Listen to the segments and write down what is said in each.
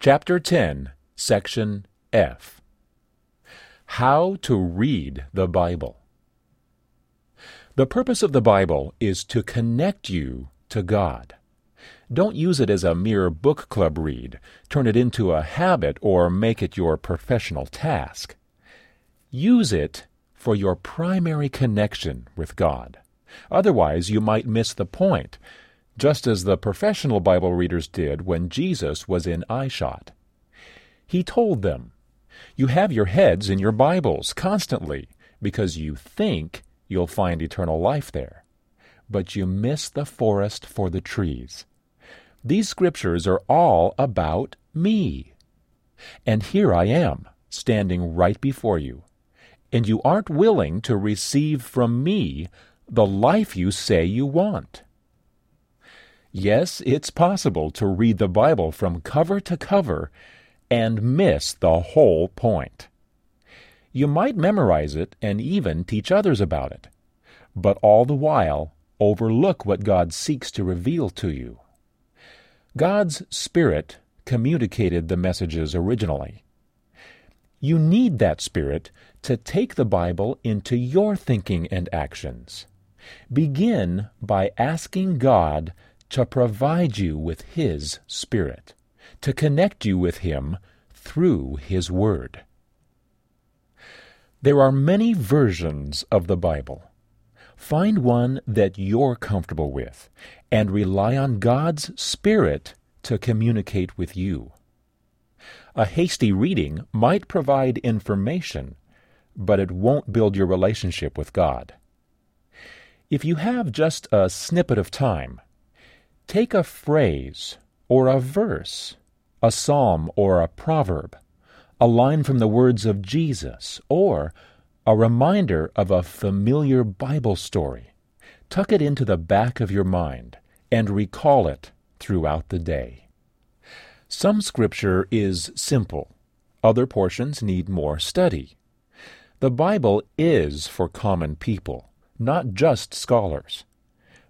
Chapter 10, Section F How to Read the Bible. The purpose of the Bible is to connect you to God. Don't use it as a mere book club read, turn it into a habit, or make it your professional task. Use it for your primary connection with God. Otherwise, you might miss the point just as the professional Bible readers did when Jesus was in eyeshot. He told them, You have your heads in your Bibles constantly because you think you'll find eternal life there, but you miss the forest for the trees. These scriptures are all about me. And here I am, standing right before you, and you aren't willing to receive from me the life you say you want. Yes, it's possible to read the Bible from cover to cover and miss the whole point. You might memorize it and even teach others about it, but all the while overlook what God seeks to reveal to you. God's Spirit communicated the messages originally. You need that Spirit to take the Bible into your thinking and actions. Begin by asking God to provide you with His Spirit, to connect you with Him through His Word. There are many versions of the Bible. Find one that you're comfortable with and rely on God's Spirit to communicate with you. A hasty reading might provide information, but it won't build your relationship with God. If you have just a snippet of time, Take a phrase or a verse, a psalm or a proverb, a line from the words of Jesus, or a reminder of a familiar Bible story. Tuck it into the back of your mind and recall it throughout the day. Some scripture is simple, other portions need more study. The Bible is for common people, not just scholars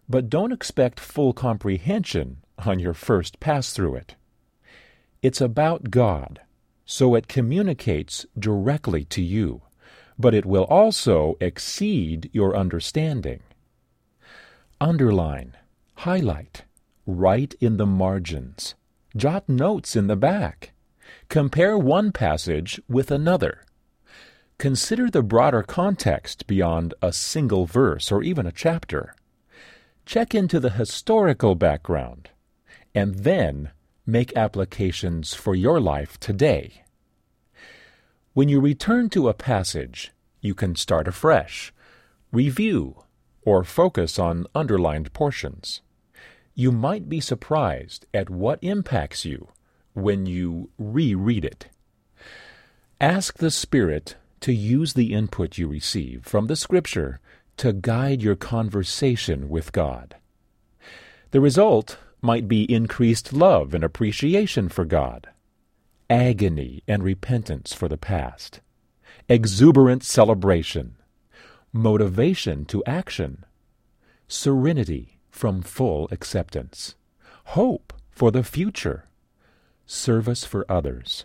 but don't expect full comprehension on your first pass through it. It's about God, so it communicates directly to you, but it will also exceed your understanding. Underline, highlight, write in the margins, jot notes in the back. Compare one passage with another. Consider the broader context beyond a single verse or even a chapter check into the historical background, and then make applications for your life today. When you return to a passage, you can start afresh, review, or focus on underlined portions. You might be surprised at what impacts you when you reread it. Ask the Spirit to use the input you receive from the Scripture to guide your conversation with God. The result might be increased love and appreciation for God, agony and repentance for the past, exuberant celebration, motivation to action, serenity from full acceptance, hope for the future, service for others,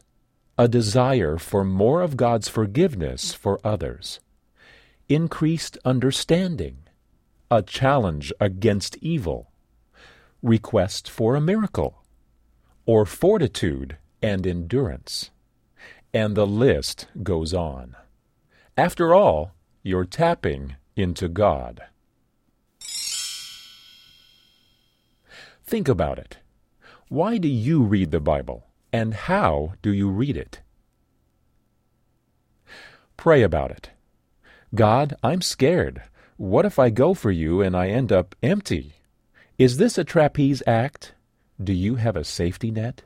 a desire for more of God's forgiveness for others, increased understanding, a challenge against evil, request for a miracle, or fortitude and endurance. And the list goes on. After all, you're tapping into God. Think about it. Why do you read the Bible, and how do you read it? Pray about it. God, I'm scared. What if I go for you and I end up empty? Is this a trapeze act? Do you have a safety net?